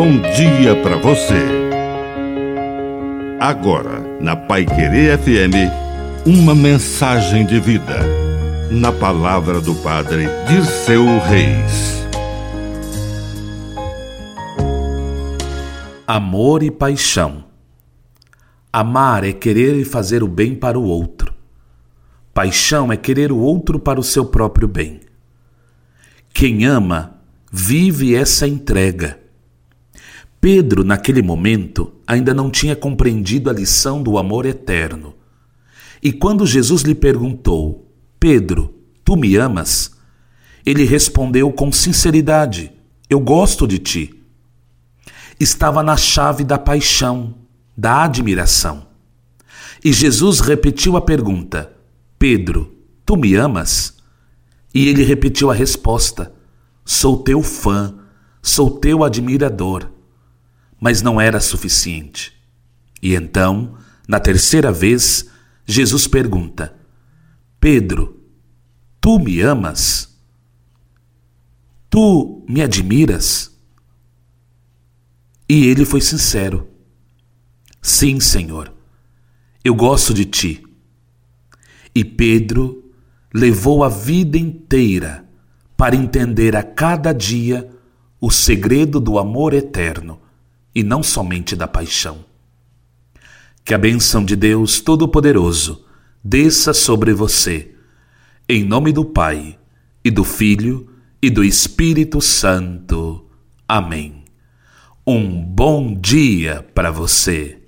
bom dia para você. Agora, na Pai Querer FM, uma mensagem de vida. Na palavra do Padre de seu Reis. Amor e paixão. Amar é querer e fazer o bem para o outro. Paixão é querer o outro para o seu próprio bem. Quem ama, vive essa entrega. Pedro, naquele momento, ainda não tinha compreendido a lição do amor eterno. E quando Jesus lhe perguntou: Pedro, tu me amas? Ele respondeu com sinceridade: Eu gosto de ti. Estava na chave da paixão, da admiração. E Jesus repetiu a pergunta: Pedro, tu me amas? E ele repetiu a resposta: Sou teu fã, sou teu admirador mas não era suficiente. E então, na terceira vez, Jesus pergunta: Pedro, tu me amas? Tu me admiras? E ele foi sincero: Sim, Senhor, eu gosto de ti. E Pedro levou a vida inteira para entender a cada dia o segredo do amor eterno e não somente da paixão. Que a bênção de Deus Todo-Poderoso desça sobre você, em nome do Pai, e do Filho, e do Espírito Santo. Amém. Um bom dia para você.